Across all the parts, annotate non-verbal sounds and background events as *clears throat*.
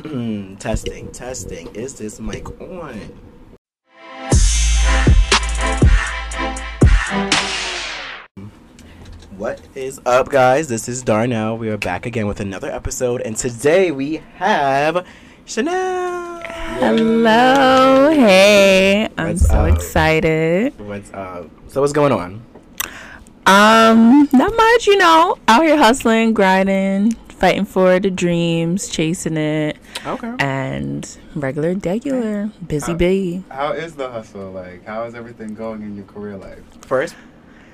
testing, testing. Is this mic on? What is up, guys? This is Darnell. We are back again with another episode, and today we have Chanel. Hello, hey, I'm What's so up? excited. What's up? So, what's going on? Um, not much, you know, out here hustling, grinding, fighting for the dreams, chasing it, Okay. and regular, regular, busy Uh, bee. How is the hustle? Like, how is everything going in your career life? First,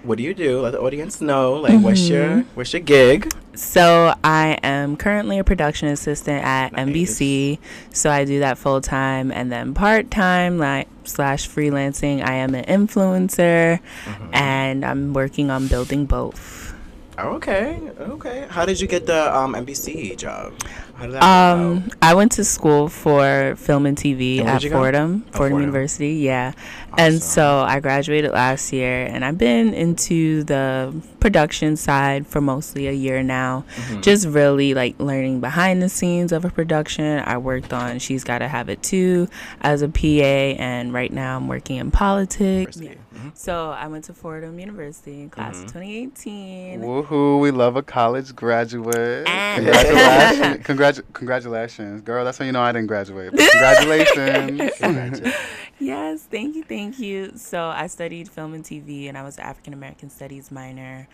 what do you do? Let the audience know. Like, what's Mm-hmm. your what's your gig? So I am currently a production assistant at Nice. NBC. So I do that full time, and then part time, like slash freelancing. I am an influencer, Mm-hmm. and I'm working on building both. Okay, okay. How did you get the um NBC job? How did that Um, I went to school for film and TV And at? Fordham, Oh, Fordham Fordham. University. Yeah, out? and so I graduated last year, and I've been into the production side for mostly a year now. Mhm. Just really like learning behind the scenes of a production. I worked on She's Gotta Have It Too as a PA, and right now I'm working in politics. University. Mhm. So I went to Fordham University in class Mhm. of 2018. Woohoo! We love a college graduate. Congratulations! *laughs* Congratu- congratulations, girl. That's when you know I didn't graduate. Congratulations! *laughs* Congratulations. Yes, thank you, thank you. So I studied film and TV, and I was African American Studies minor.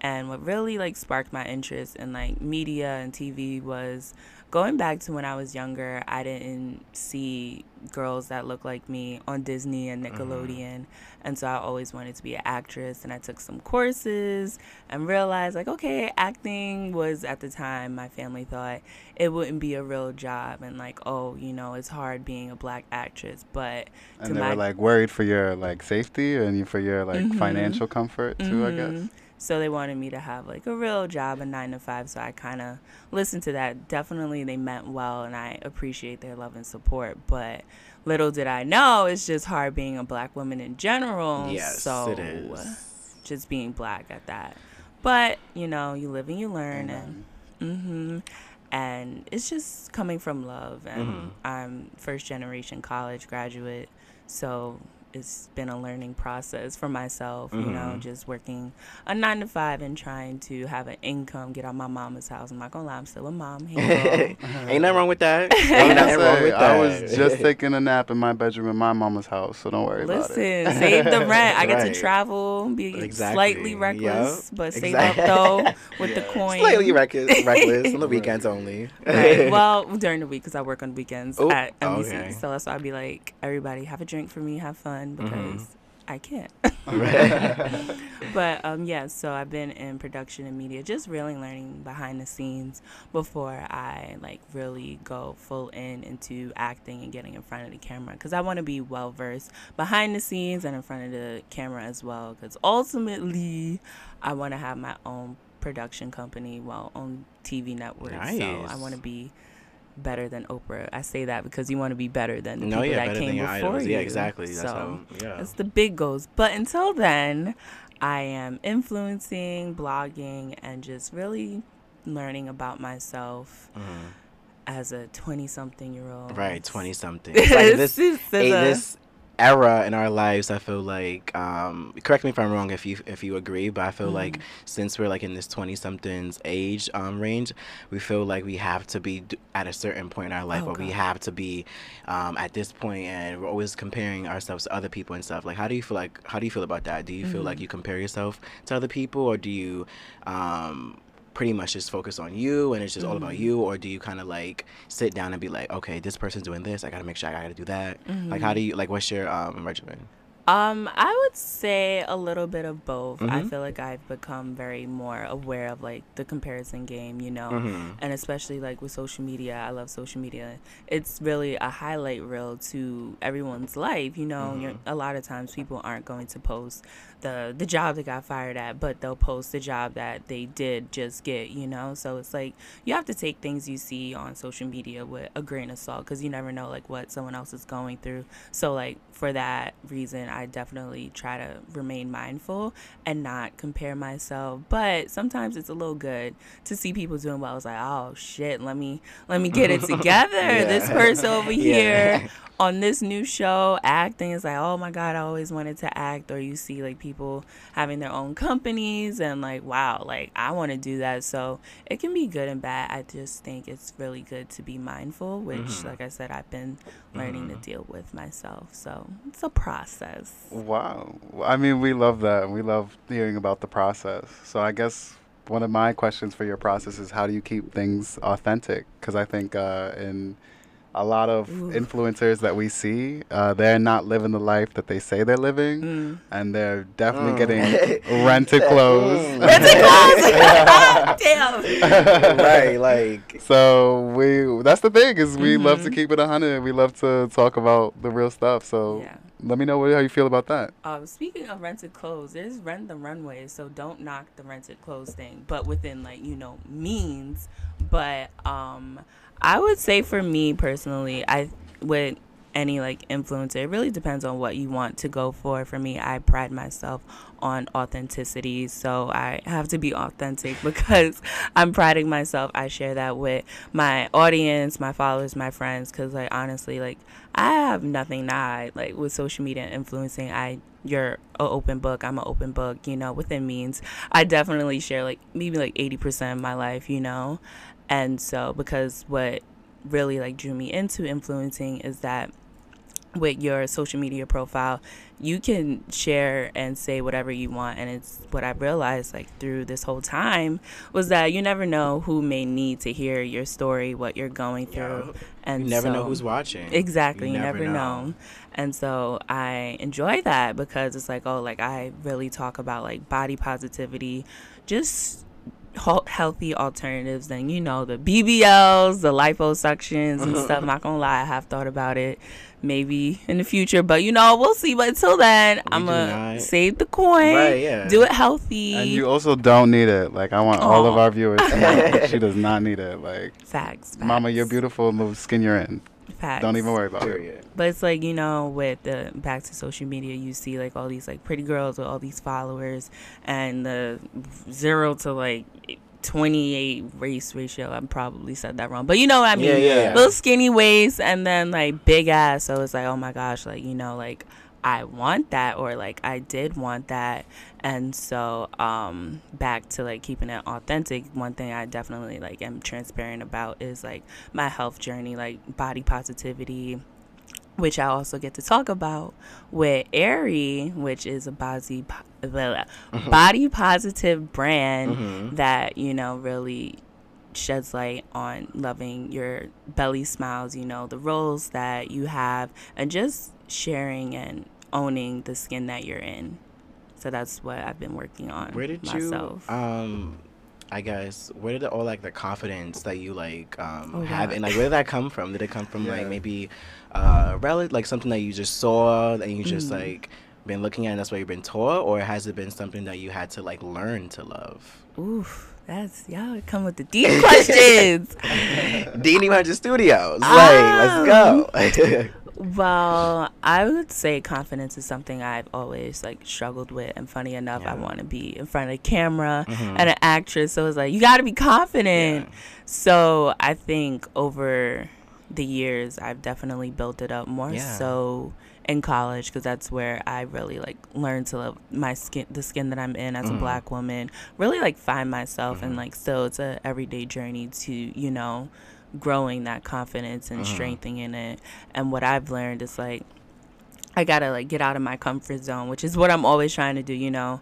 And what really like sparked my interest in like media and TV was going back to when I was younger. I didn't see girls that looked like me on Disney and Nickelodeon, and so I always wanted to be an actress. And I took some courses and realized like, okay, acting was at the time my family thought it wouldn't be a real job, and like, oh, you know, it's hard being a black actress, but and to they my were like worried for your like safety and for your like Mhm. financial comfort too. I Mhm. guess. So they wanted me to have like a real job, a nine to five. So I kind of listened to that. Definitely, they meant well, and I appreciate their love and support. But little did I know, it's just hard being a black woman in general. Yes, so it is. just being black at that. But you know, you live and you learn, and hmm and it's just coming from love. And Mhm. I'm first generation college graduate, so it's been a learning process for myself. You know, Mhm. just working a nine to five and trying to have an income, get out my mama's house. I'm not gonna lie, I'm still a mom. Hey. *laughs* *laughs* Ain't nothing wrong with that. *laughs* Ain't I, nothing wrong with that. I was just taking a nap in my bedroom in my mama's house, so don't worry about it. Listen, save the rent. I get Right. to travel, be Exactly. slightly reckless, Yup. but save Exactly. up though with the Yeah. coin. Slightly reckless, reckless on the weekends only. Right. Well, during the week because I work on weekends Oh, at NBC, okay. so that's why I'd be like, everybody have a drink for me, have fun because Mhm. I can't. *laughs* *laughs* But um, yeah, so I've been in production and media, just really learning behind the scenes before I like really go full in into acting and getting in front of the camera because I want to be well versed behind the scenes and in front of the camera as well because ultimately I want to have my own production company, well, own TV network. So I want to be better than Oprah. I say that because you want to be better than the no, people yeah, that came before idols. you. Yeah, exactly. That's so how, yeah. that's the big goals. But until then, I am influencing, blogging, and just really learning about myself Mhm. as a 20 something year old. Right, twenty something. *laughs* It's like this, This is a, a- this era in our lives. I feel like, um, correct me if I'm wrong, if you if you agree, but I feel like Mhm. since we're like in this twenty somethings age um, range, we feel like we have to be d- at a certain point in our life, Oh, or we have to be um, at this point, and we're always comparing ourselves to other people and stuff. Like, how do you feel like? How do you feel about that? Do you feel like Mhm. you compare yourself to other people, or do you? Um, pretty much just focus on you and it's just all about you or do you kind of like sit down and be like okay this person's doing this i gotta make sure i gotta do that like how do you like what's your um regimen Um, I would say a little bit of both. I Mhm. feel like I've become very more aware of like the comparison game, you know, Mhm. and especially like with social media. I love social media. It's really a highlight reel to everyone's life. You know, Mhm. a lot of times people aren't going to post the the job they got fired at, but they'll post the job that they did just get. You know, so it's like you have to take things you see on social media with a grain of salt because you never know like what someone else is going through. So like for that reason, I definitely try to remain mindful and not compare myself. But sometimes it's a little good to see people doing well. It's like, oh shit, let me let me get it *laughs* together. Yeah. This person *laughs* over Yeah. here on this new show acting is like oh my god i always wanted to act or you see like people having their own companies and like wow like i want to do that so it can be good and bad i just think it's really good to be mindful which Mhm. like i said i've been learning Mhm. to deal with myself so it's a process Wow. I mean, we love that. We love hearing about the process. So I guess one of my questions for your process is how do you keep things authentic? Because I think uh, in a lot of Ooh. influencers that we see, uh, they're not living the life that they say they're living, mm. and they're definitely Mm. getting *laughs* *laughs* rented clothes. *laughs* Mm. Rented clothes! Damn. right, like So we that's the thing is we love to Mhm. keep it a hundred. We love to talk about the real stuff. So yeah let me know how you feel about that. Um, speaking of rented clothes, there's rent the runway, so don't knock the rented clothes thing, but within like you know means. But um, I would say for me personally, I with any like influencer, it really depends on what you want to go for. For me, I pride myself on authenticity, so I have to be authentic *laughs* because I'm priding myself. I share that with my audience, my followers, my friends, because like honestly, like I have nothing to hide. Like with social media and influencing, I you're an open book. I'm an open book. You know, within means, I definitely share like maybe like eighty percent of my life. You know, and so because what really like drew me into influencing is that with your social media profile you can share and say whatever you want and it's what i realized like through this whole time was that you never know who may need to hear your story what you're going through and you never know who's watching. Exactly, You you, never never, know. know. And so I enjoy that because it's like, oh, like I really talk about like body positivity, just healthy alternatives than you know the BBLs, the liposuctions and stuff. *laughs* Not gonna lie, I have thought about it maybe in the future, but you know we'll see. But until then, I'm gonna not- save the coin, Right, yeah. do it healthy. And you also don't need it. Like I want all of our viewers to know she does not need it. Like facts, *laughs* facts, Mama, you're beautiful in the skin you're in. Facts. Don't even worry about it. But it's like, you know, with the back to social media, you see like all these like pretty girls with all these followers and the zero to like 28 race ratio. I probably said that wrong. But you know what I mean? Yeah, yeah, yeah. Little skinny waist and then like big ass. So it's like, oh my gosh, like, you know, like I want that or like I did want that. And so um back to like keeping it authentic, one thing I definitely like am transparent about is like my health journey, like body positivity, which I also get to talk about with Aerie, which is a body blah, body positive brand Mhm. that you know really sheds light on loving your belly smiles, you know, the roles that you have, and just sharing and owning the skin that you're in. So that's what I've been working on Where did myself. you um I guess where did all like the confidence that you like um Oh, have and like where did that come from? Did it come from like maybe uh rel- like something that you just saw and you just Mhm. like been looking at and that's why you've been taught or has it been something that you had to like learn to love? Oof, that's y'all come with the deep *laughs* questions. *laughs* Deanie Hunter Studios. Like, let's go. *laughs* Well, I would say confidence is something I've always like struggled with, and funny enough, I want to be in front of a camera Mhm. and an actress. So it's like you got to be confident. Yeah. So I think over the years, I've definitely built it up more Yeah. so in college because that's where I really like learned to love my skin, the skin that I'm in as Mhm. a black woman. Really like find myself, Mhm. and like still, it's a everyday journey to you know growing that confidence and Mhm. strengthening it. And what I've learned is like I gotta like get out of my comfort zone, which is what I'm always trying to do, you know.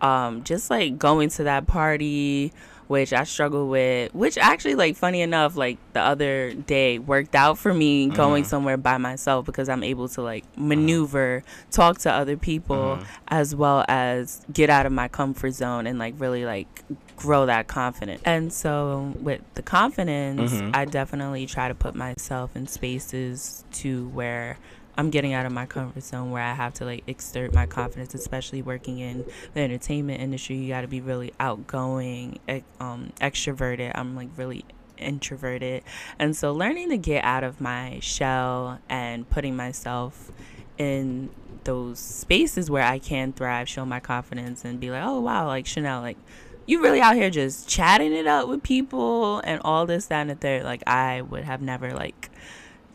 Um, just like going to that party, which I struggle with, which actually like funny enough, like the other day worked out for me going Mhm. somewhere by myself because I'm able to like maneuver, talk to other people Mhm. as well as get out of my comfort zone and like really like grow that confidence. And so with the confidence. I definitely try to put myself in spaces to where I'm getting out of my comfort zone where I have to like exert my confidence, especially working in the entertainment industry. You got to be really outgoing, um, extroverted. I'm like really introverted. And so learning to get out of my shell and putting myself in those spaces where I can thrive, show my confidence, and be like, oh wow, like Chanel, like you really out here just chatting it up with people and all this, that, and the third. Like I would have never like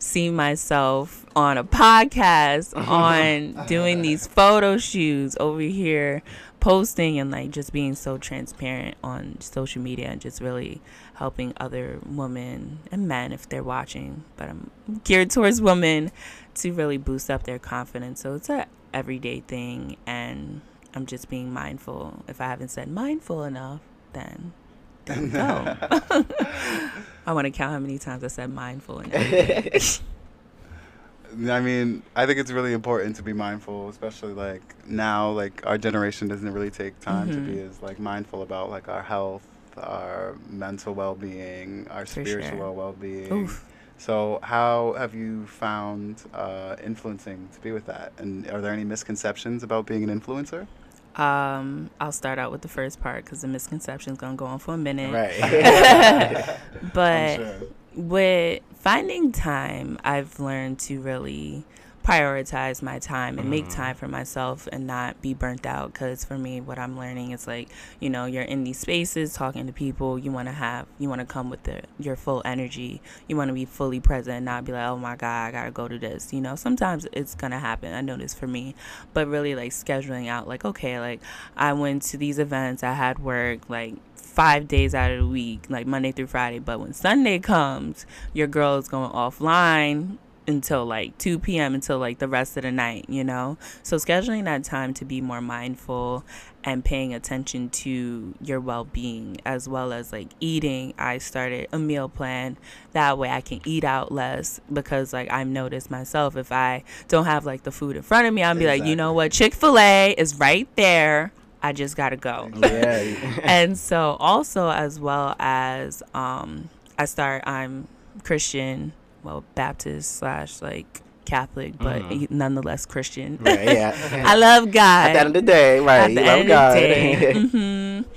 seen myself on a podcast, *laughs* on doing these photo shoots over here, posting and like just being so transparent on social media and just really helping other women and men if they're watching. But I'm geared towards women to really boost up their confidence. So it's a everyday thing and I'm just being mindful. If I haven't said mindful enough, then no. *laughs* I want to count how many times I said mindful. *laughs* I mean, I think it's really important to be mindful, especially like now, like our generation doesn't really take time mm-hmm. to be as like mindful about like our health, our mental well-being, our For spiritual sure. well-being. Oof. So, how have you found uh, influencing to be with that? And are there any misconceptions about being an influencer? Um, I'll start out with the first part because the misconception is gonna go on for a minute. Right. *laughs* *laughs* but sure. with finding time, I've learned to really prioritize my time and make mm-hmm. time for myself and not be burnt out because for me what i'm learning is like you know you're in these spaces talking to people you want to have you want to come with the, your full energy you want to be fully present and not be like oh my god i gotta go to this you know sometimes it's gonna happen i know this for me but really like scheduling out like okay like i went to these events i had work like five days out of the week, like Monday through Friday. But when Sunday comes, your girl is going offline until like 2 p.m. until like the rest of the night, you know? So scheduling that time to be more mindful and paying attention to your well-being as well as like eating. I started a meal plan that way I can eat out less because like I've noticed myself if I don't have like the food in front of me, I'll be exactly. like, "You know what? Chick-fil-A is right there." I just gotta go. Yeah. *laughs* and so also as well as um, I start I'm Christian well Baptist slash like Catholic, but mm-hmm. nonetheless Christian. Right, yeah. *laughs* I love God. At the end of the day, right? At you love God. *laughs* mm-hmm.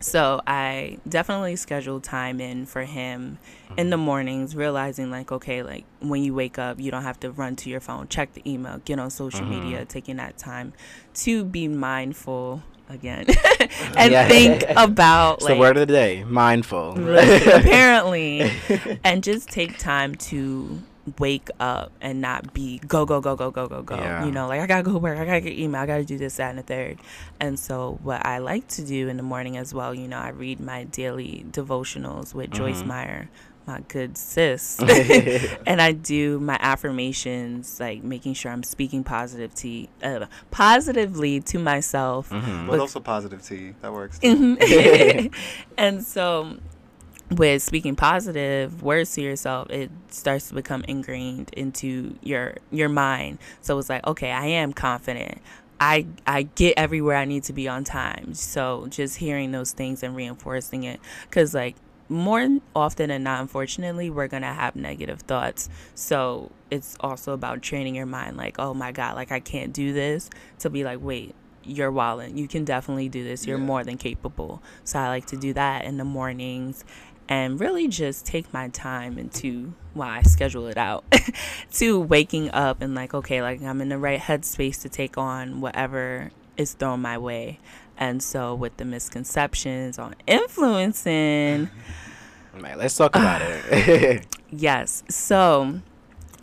So I definitely schedule time in for him mm-hmm. in the mornings, realizing like, okay, like when you wake up, you don't have to run to your phone, check the email, get on social mm-hmm. media, taking that time to be mindful again *laughs* and yeah. think about like, the word of the day mindful. *laughs* Apparently. And just take time to wake up and not be go go go go go go go. Yeah. you know like i gotta go work. I gotta get email. I gotta do this that and the third. And so what i like to do in the morning as well you know i read my daily devotionals with mm-hmm. joyce meyer my good sis. *laughs* *laughs* and I do my affirmations, like making sure I'm speaking positive to, uh, positively to myself. Mm-hmm. But also positive to you. That works. Mm-hmm. *laughs* and so with speaking positive words to yourself it starts to become ingrained into your your mind so it's like okay i am confident I I get everywhere I need to be on time. So just hearing those things and reinforcing it cuz like more often than not, unfortunately, we're going to have negative thoughts. So it's also about training your mind, like, oh my God, like I can't do this, to be like, wait, you're walling. You can definitely do this. You're yeah. more than capable. So I like to do that in the mornings and really just take my time into why well, I schedule it out *laughs* to waking up and like, okay, like I'm in the right headspace to take on whatever is thrown my way. And so, with the misconceptions on influencing, *laughs* Man, let's talk about it. *laughs* yes. So,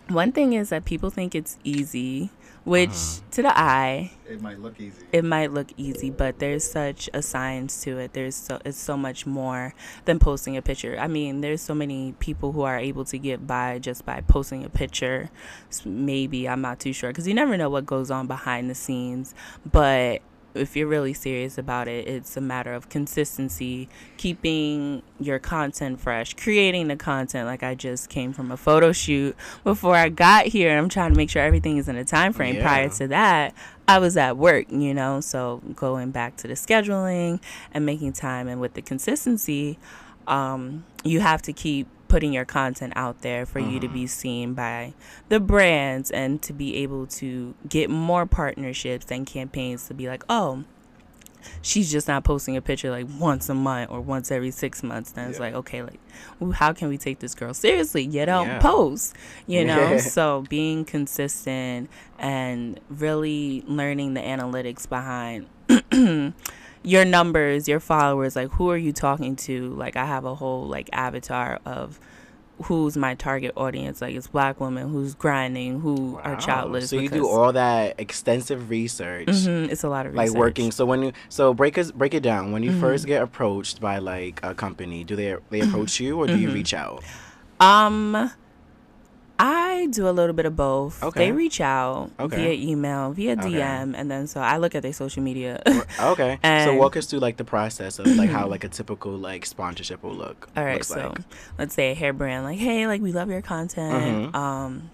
one thing is that people think it's easy, which uh-huh. to the eye, it might look easy. It might look easy, but there's such a science to it. There's so it's so much more than posting a picture. I mean, there's so many people who are able to get by just by posting a picture. Maybe I'm not too sure because you never know what goes on behind the scenes, but if you're really serious about it, it's a matter of consistency, keeping your content fresh, creating the content. Like I just came from a photo shoot before I got here. I'm trying to make sure everything is in a time frame. Yeah. Prior to that, I was at work, you know. So going back to the scheduling and making time, and with the consistency, um, you have to keep putting your content out there for mm-hmm. you to be mm-hmm. seen by the brands and to be able to get more partnerships and campaigns to be like, oh, she's just not posting a picture like once a month or once every six months. Then it's like, okay, like, how can we take this girl seriously? You don't Yeah. post, you know? Yeah. *laughs* so being consistent and really learning the analytics behind *clears throat* your numbers, your followers, like who are you talking to? Like I have a whole like avatar of who's my target audience. Like it's black women who's grinding, who are childless. So you do all that extensive research. Mhm, it's a lot of Like working, so when you so break us break it down. When you Mhm. first get approached by like a company, do they they *laughs* approach you or do you Mhm. reach out? Um, I do a little bit of both. Okay. They reach out Okay. via email, via Okay. DM, and then so I look at their social media. Okay, *laughs* so walk us through like the process of like how like a typical like sponsorship will look. All right, so like. let's say a hair brand, like, hey, like we love your content. Mhm. Um,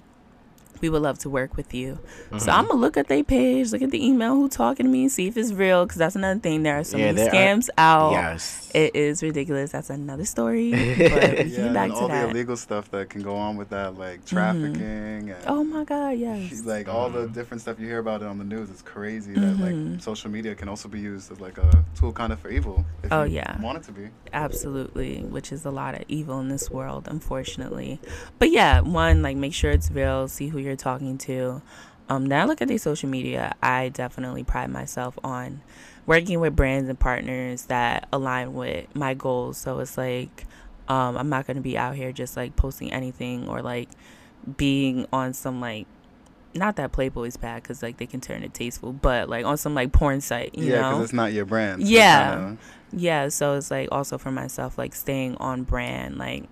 we would love to work with you. So Mhm. I'm gonna look at their page, look at the email, who talking to me, see if it's real, because that's another thing. There are so Yeah, many there are- scams out. yes. It is ridiculous. That's another story. *laughs* But we can Yeah, get and back to all the illegal stuff that can go on with that, like trafficking and Oh my God, yes. She's like all the Mhm. different stuff you hear about it on the news. It's crazy that like Mhm. social media can also be used as like a tool kind of for evil. If Oh, you yeah. want it to be. Absolutely, which is a lot of evil in this world, unfortunately. But yeah, one like make sure it's real, see who you're talking to. Um, I look at their social media. I definitely pride myself on working with brands and partners that align with my goals. So it's like um, I'm not gonna be out here just like posting anything or like being on some like not that Playboy's bad because like they can turn it tasteful, but like on some like porn site, you yeah, know. because it's not your brand. so Yeah. kinda- Yeah, so it's like also for myself, like staying on brand. Like,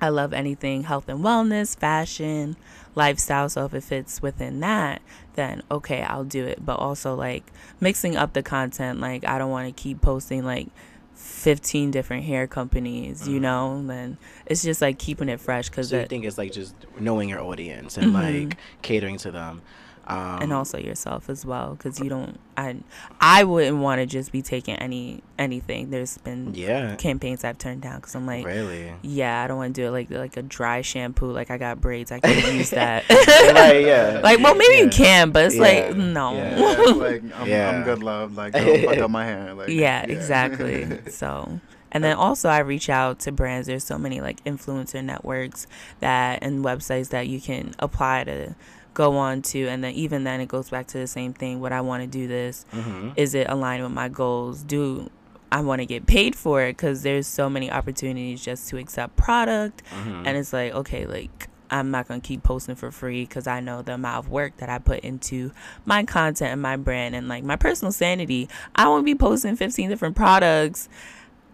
I love anything health and wellness, fashion, lifestyle. So if it fits within that, then okay, I'll do it. But also, like, mixing up the content. Like, I don't want to keep posting like 15 different hair companies, you Mhm. know? Then it's just like keeping it fresh because So you think it's like just knowing your audience and Mhm. like catering to them. Um, and also yourself as well because you don't i i wouldn't want to just be taking any anything there's been yeah, campaigns i've turned down because i'm like really. Yeah, I don't want to do it like like a dry shampoo. Like I got braids, I can't use *laughs* that. Right, yeah. *laughs* like, well, maybe you can, but it's Yeah. like no. Yeah, Yeah, *laughs* it's like I'm, Yeah. I'm good, love. Like don't fuck up my hair. Like yeah. exactly. so, and then also I reach out to brands. There's so many like influencer networks that and websites that you can apply to go on to, and then even then it goes back to the same thing. Would I want to do this? hmm is it aligned with my goals? Do i want to get paid for it? Because there's so many opportunities just to accept product. Hmm and it's like okay like i'm not going to keep posting for free because i know the amount of work that i put into my content and my brand and like my personal sanity. I won't be posting 15 different products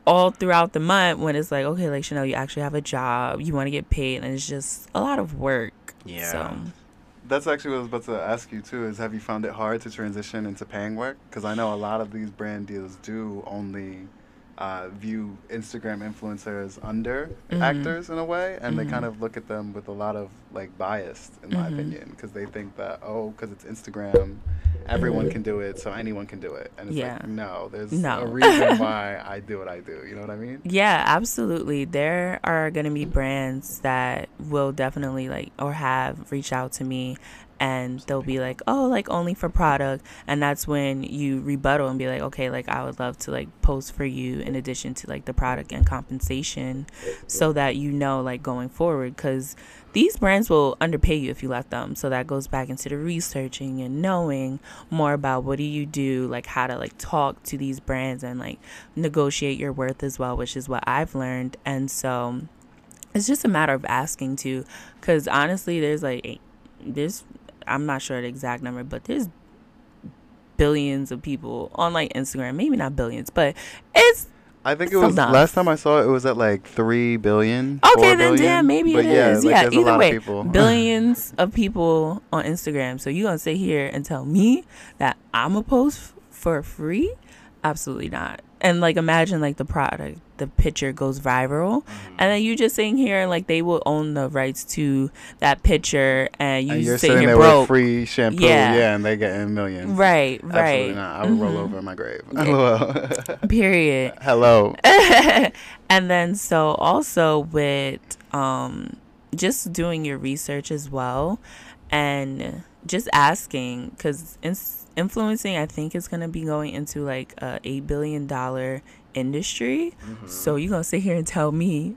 all throughout the month when it's like okay like chanel you actually have a job. You want to get paid and it's just a lot of work. Yeah. so That's actually what I was about to ask you too. Is have you found it hard to transition into paying work? Because I know a lot of these brand deals do only uh, view Instagram influencers under Mhm. actors in a way, and they Mhm. kind of look at them with a lot of like bias, in my Mhm. opinion, because they think that oh, because it's Instagram, everyone can do it, so anyone can do it, and it's Yeah. like no, there's No. a *laughs* reason why I do what I do. You know what I mean? Yeah, absolutely. There are going to be brands that will definitely like or have reached out to me and they'll be like, "Oh, like only for product." And that's when you rebuttal and be like, "Okay, like I would love to like post for you in addition to like the product and compensation so that you know like going forward cuz these brands will underpay you if you let them. So that goes back into the researching and knowing more about what do you do, like how to like talk to these brands and like negotiate your worth as well, which is what I've learned. And so it's just a matter of asking too, because honestly, there's like there's I'm not sure the exact number, but there's billions of people on like Instagram. Maybe not billions, but it's I think it was enough. last time I saw it. It was at like three billion. Okay, 4 then billion. damn, maybe but it yeah, is. Like, Yeah, either way, of *laughs* *laughs* billions of people on Instagram. So you gonna sit here and tell me that I'm a post for free? Absolutely not. And like imagine like the product, the picture goes viral, Mm-hmm. and then you just sitting here like they will own the rights to that picture, and you and you're sitting sitting there broke. with free shampoo, Yeah. yeah, and they getting millions. Right, Absolutely right. Absolutely not. I would roll Mhm. over in my grave. Yeah. *laughs* Period. *laughs* Hello. *laughs* and then so also with um just doing your research as well and just asking because influencing i think is going to be going into like a $8 billion industry mm-hmm. so you're going to sit here and tell me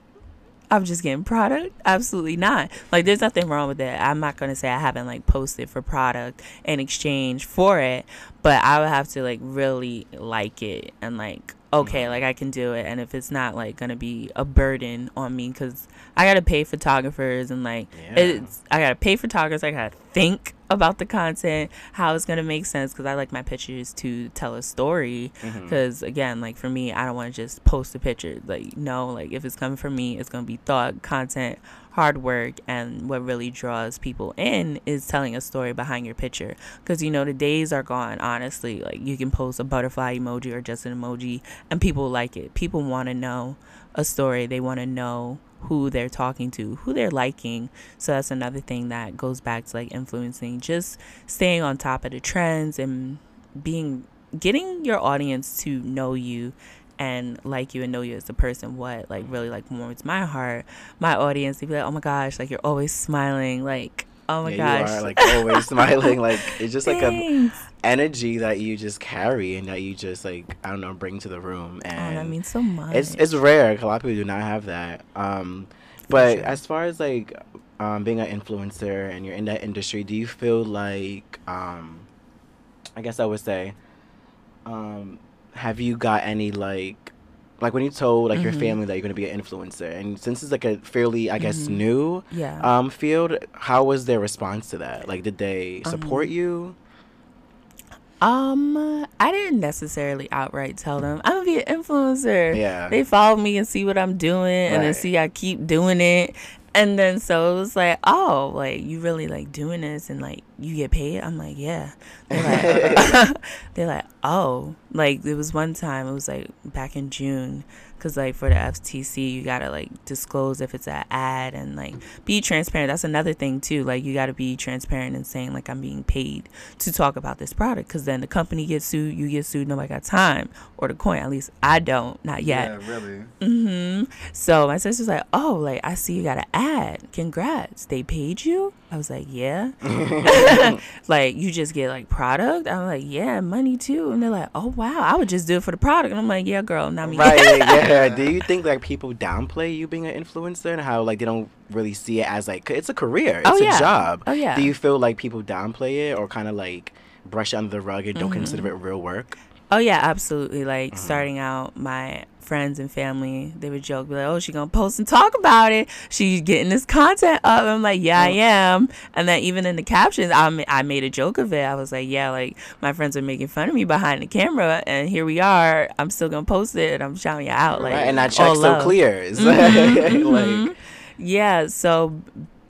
I'm just getting product? Absolutely not. Like, there's nothing wrong with that. I'm not going to say I haven't like posted for product in exchange for it, but I would have to like really like it and like, okay, mm-hmm. like I can do it. And if it's not like to be a burden on me, because I got to pay photographers and like, yeah. it's, I got to pay photographers, I got to think about the content, how it's gonna make sense. Because I like my pictures to tell a story. Because mm-hmm. again, like for me, I don't want to just post a picture. Like no, like if it's coming from me, it's gonna be thought, content, hard work, and what really draws people in is telling a story behind your picture. Because you know the days are gone. Honestly, like you can post a butterfly emoji or just an emoji, and people like it. People want to know a story. They want to know who they're talking to, who they're liking. So that's another thing that goes back to like influencing, just staying on top of the trends and being getting your audience to know you and like you and know you as a person what like really like warms my heart my audience they be like oh my gosh like you're always smiling like oh my yeah, gosh you are like always *laughs* smiling like it's just like a energy that you just carry and that you just like I don't know bring to the room and oh, that means so much. It's it's rare. A lot of people do not have that. Um, but sure. as far as like um, being an influencer and you're in that industry, do you feel like um, I guess I would say, um, have you got any like like when you told like mm-hmm. your family that you're going to be an influencer and since it's like a fairly i guess mm-hmm. new yeah. um field how was their response to that like did they support um, you um, I didn't necessarily outright tell them I'm gonna be an influencer. Yeah, they follow me and see what I'm doing, right. and then see I keep doing it, and then so it was like, oh, like you really like doing this, and like you get paid. I'm like, yeah. They're like, *laughs* *laughs* they're like, oh, like there was one time it was like back in June because like for the FTC, you gotta like disclose if it's an ad and like be transparent. That's another thing too. Like you gotta be transparent and saying like I'm being paid to talk about this product because then the company gets sued, you get sued. Nobody got time or the coin. At least I don't, not yet. Yeah, really. Mhm. So my sister's like, oh, like I see you got an ad. Congrats, they paid you. I was like, yeah. *laughs* *laughs* like you just get like product. I'm like, yeah, money too. And they're like, oh wow, I would just do it for the product. And I'm like, yeah, girl, not me. Right. yeah. Do you think like people downplay you being an influencer and how like they don't really see it as like it's a career, it's oh, yeah. a job. Oh yeah. Do you feel like people downplay it or kind of like brush it under the rug and don't mm-hmm. consider it real work? Oh yeah, absolutely. Like mm-hmm. starting out, my friends and family, they would joke, be like, "Oh, she gonna post and talk about it. She's getting this content up." I'm like, "Yeah, I am." And then even in the captions, I I made a joke of it. I was like, "Yeah, like my friends are making fun of me behind the camera, and here we are. I'm still gonna post it, and I'm shouting you out like." Right, and that check's so clear. Mm-hmm, *laughs* like, mm-hmm. yeah. So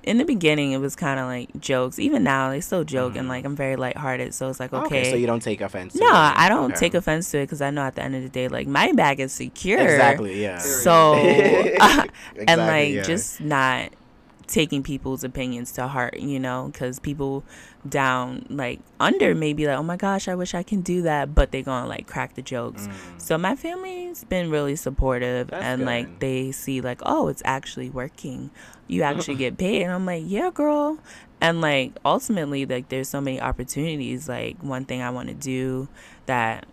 in the beginning it was kind of like jokes. Even now they still joke mm-hmm. and like I'm very lighthearted, so it's like okay. okay so you don't take offense. No, I don't okay. take offense to it because I know at the end of the day, like my bag is secure. Exactly. Yeah. So *laughs* *laughs* exactly, and like yeah. just not taking people's opinions to heart, you know, because people down like under maybe like, oh my gosh, I wish I can do that, but they're gonna like crack the jokes. Mm. So my family's been really supportive That's and good. like they see like, oh, it's actually working. You actually *laughs* get paid, and I'm like, yeah, girl. And like ultimately, like there's so many opportunities. Like one thing I want to do that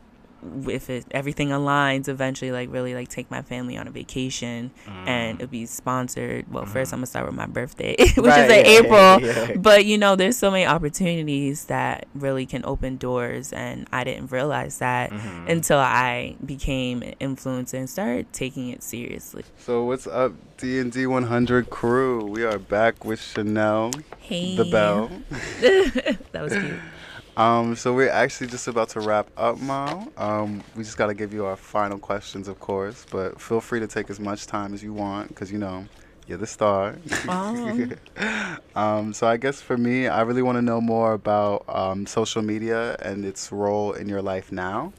if it everything aligns eventually like really like take my family on a vacation mm. and it'll be sponsored well mm. first i'm gonna start with my birthday *laughs* which right, is in yeah, *laughs* april yeah, yeah. but you know there's so many opportunities that really can open doors and i didn't realize that mm-hmm. until i became an influencer and started taking it seriously so what's up d&d 100 crew we are back with chanel hey the bell *laughs* that was cute um, so we're actually just about to wrap up, Mal. Um, we just got to give you our final questions, of course, but feel free to take as much time as you want because you know you're the star. Um. *laughs* um, so I guess for me, I really want to know more about um, social media and its role in your life now.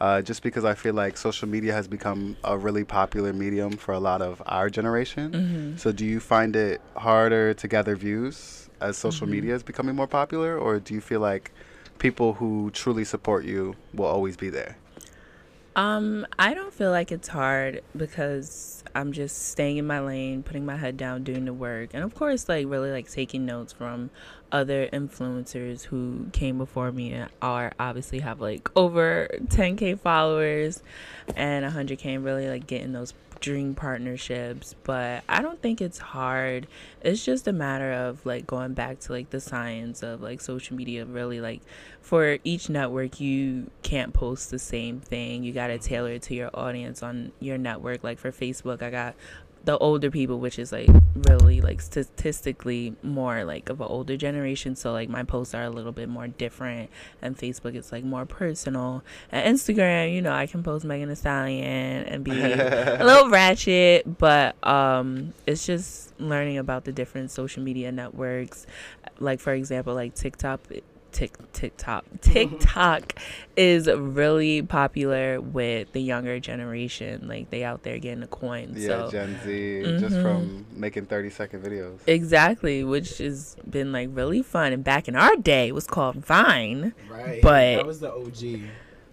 Uh, just because I feel like social media has become a really popular medium for a lot of our generation. Mm-hmm. So, do you find it harder to gather views as social mm-hmm. media is becoming more popular, or do you feel like people who truly support you will always be there? Um, I don't feel like it's hard because I'm just staying in my lane, putting my head down, doing the work, and of course, like really like taking notes from other influencers who came before me are obviously have like over 10k followers and 100k and really like getting those dream partnerships. But i don't think it's hard. It's just a matter of like going back to like the science of like social media really like for each network you can't post the same thing. You got to tailor it to your audience on your network. Like for facebook i got the older people which is like really like statistically more like of an older generation. So like my posts are a little bit more different and facebook is like more personal. And instagram you know i can post megan thee stallion and be *laughs* a little ratchet but um it's just learning about the different social media networks. Like for example like tiktok Tik TikTok TikTok is really popular with the younger generation. Like they out there getting a coin. Yeah, so. Gen Z, mm-hmm. just from making thirty second videos. Exactly, which has been like really fun. And back in our day, it was called Vine. Right. But that was the OG.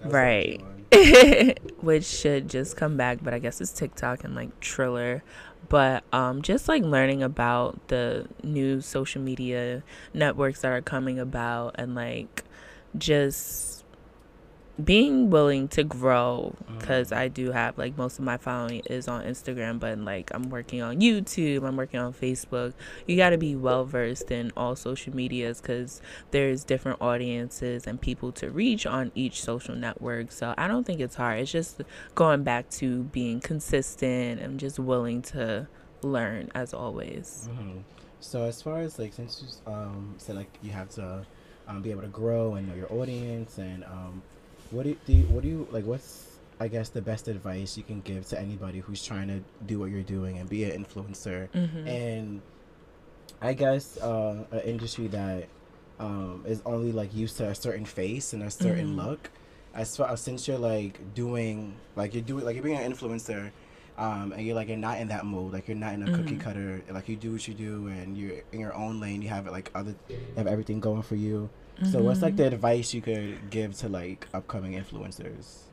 Was right. The *laughs* OG which should just come back, but I guess it's TikTok and like Triller but um, just like learning about the new social media networks that are coming about and like just being willing to grow because mm. I do have like most of my following is on Instagram, but like I'm working on YouTube, I'm working on Facebook. You got to be well versed in all social medias because there's different audiences and people to reach on each social network. So I don't think it's hard. It's just going back to being consistent and just willing to learn as always. Mm-hmm. So as far as like since you um, said like you have to um, be able to grow and know your audience and um, what do you, do you, what do you like what's I guess the best advice you can give to anybody who's trying to do what you're doing and be an influencer mm-hmm. and I guess uh, an industry that um, is only like used to a certain face and a certain mm-hmm. look as far since you're like doing like you're doing like you're being an influencer um, and you're like you're not in that mode like you're not in a mm-hmm. cookie cutter like you do what you do and you're in your own lane you have it like other you have everything going for you Mm-hmm. So what's like the advice you could give to like upcoming influencers?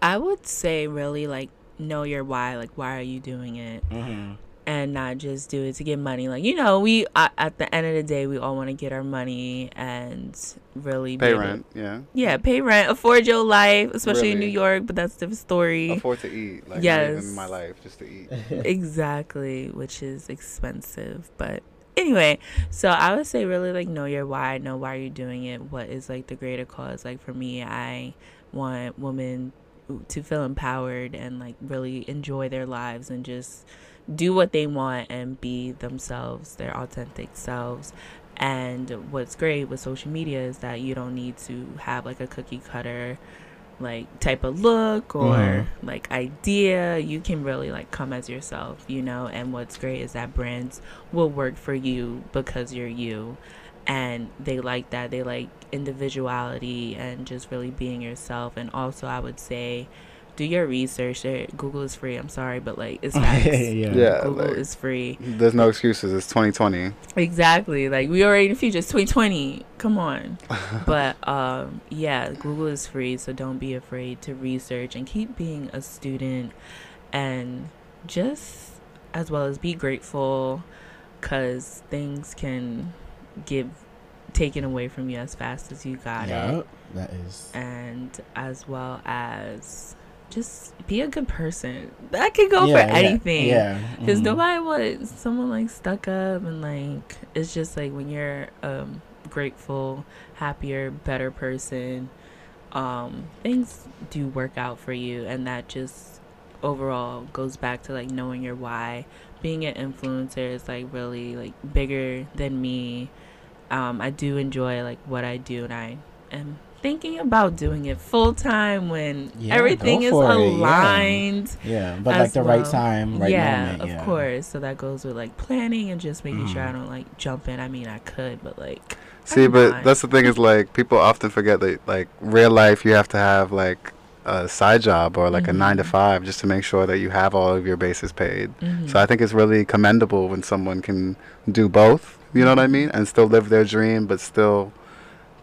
I would say really like know your why. Like why are you doing it? Mm-hmm. And not just do it to get money. Like you know, we uh, at the end of the day, we all want to get our money and really pay rent. yeah. Yeah, pay rent, afford your life, especially really? in New York. But that's a different story. Afford to eat. Like yes, in my life just to eat. *laughs* exactly, which is expensive, but anyway, so I would say really like know your why, know why you're doing it, what is like the greater cause. Like for me, I want women to feel empowered and like really enjoy their lives and just do what they want and be themselves, their authentic selves. And what's great with social media is that you don't need to have like a cookie cutter like type of look or mm. like idea. You can really like come as yourself you know? And what's great is that brands will work for you because you're you. And they like that. They like individuality and just really being yourself. And also i would say do your research. Google is free. I'm sorry, but like it's *laughs* facts. yeah. yeah, Google like, is free. There's no excuses. It's 2020. Exactly. Like we already in the future. It's 2020. Come on. *laughs* but um, yeah, Google is free, so don't be afraid to research and keep being a student, and just as well as be grateful, cause things can give taken away from you as fast as you got yeah, it. That is. And as well as just be a good person. That could go yeah, for anything. Yeah. Because mm-hmm. nobody wants someone like stuck up and like it's just like when you're um grateful, happier, better person, um, things do work out for you and that just overall goes back to like knowing your why. Being an influencer is like really like bigger than me. Um, I do enjoy like what I do and I am thinking about doing it full time when yeah, everything is aligned. Yeah. yeah. but like the well. right time, right yeah, moment. Yeah, of course. So that goes with like planning and just making mm. sure I mm-hmm. don't like jump in. I mean, I could, but like. See, but that's the thing is like people often forget that like real life you have to have like a side job or like mm-hmm. a nine to mm-hmm. five just to make sure that you have all of your bases paid. Mm-hmm. So I think it's really commendable when someone can do both. You know what I mean, and still live their dream, but still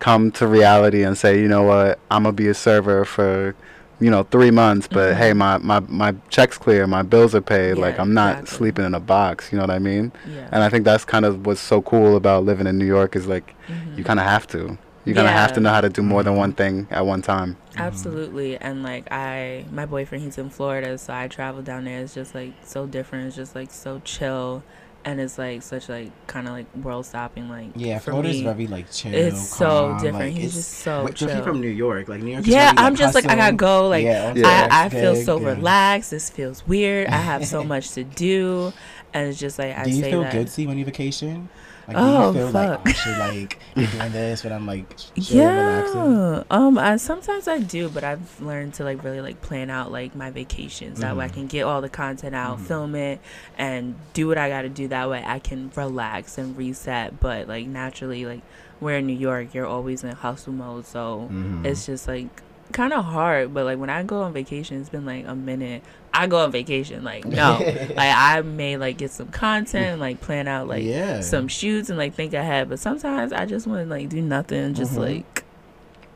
come to reality and say, you know what, I'm gonna be a server for you know, three months, but Mhm. hey, my, my, my check's clear, my bills are paid. like I'm not exactly. sleeping in a box. You know what I mean? Yeah. And I think that's kind of what's so cool about living in New York is like Mhm. you kind of have to. You kind of have to know how to do more than Mhm. one thing at one time. Absolutely. And like I my boyfriend he's in Florida, so I travel down there. It's just like so different. It's just like so chill and it's like such like kind of like world stopping like Yeah, for Florida's me, very like chill. It's so different. like, He's it's- just so Wait, so he chill. from New York, like New York. Is yeah, very, I'm just like I gotta go. Like yeah, Yeah. I, I feel so yeah. relaxed. This feels weird. I have so *laughs* much to do, and it's just like I Do you say feel that. good, see, when you vacation? Like, Oh, do you feel fuck. like oh, I should like be doing this, but I'm like chill, relaxing. Yeah. Um. I sometimes I do, but I've learned to like really like plan out like my vacations. That way I Mhm. can get all the content out, Mhm. film it, and do what I got to do. That way I can relax and reset. But like naturally, like we're in New York, you're always in hustle mode, so Mhm. it's just like kind of hard. But like when I go on vacation, it's been like a minute. I go on vacation, like no, *laughs* like I may like get some content, and, like plan out like yeah. some shoots and like think ahead. But sometimes I just want to like do nothing, and just Mhm. like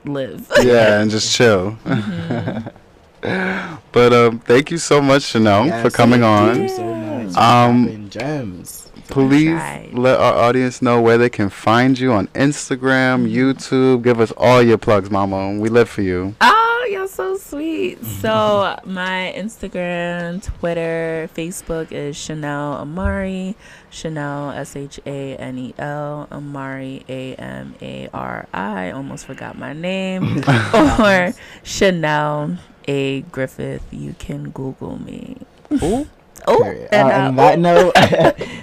live. *laughs* yeah, and just chill. Mhm. *laughs* but um, thank you so much, Shanel, Yes, for coming thank on. you so much. Um, dropping gems. Please Right. let our audience know where they can find you on Instagram, mm-hmm. YouTube. Give us all your plugs, Mama. We live for you. Oh, you're so sweet. Mm-hmm. So my Instagram, Twitter, Facebook is Shanel Amari. Shanel S H A N E L Amari A M A R I. Almost forgot my name. *laughs* or Shanel A Griffith. You can Google me. Ooh. Oh, Period. and, Uh, *laughs* *laughs* uh, on that ooh. note,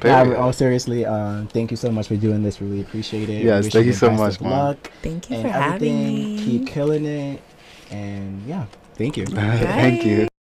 Period. nah, all seriously, um, thank you so much for doing this. Really appreciate it. Yes, Wish thank you the so much, of Mom. luck Thank you and for having me. Keep killing it, and yeah, thank you. *laughs* Thank you. Bye.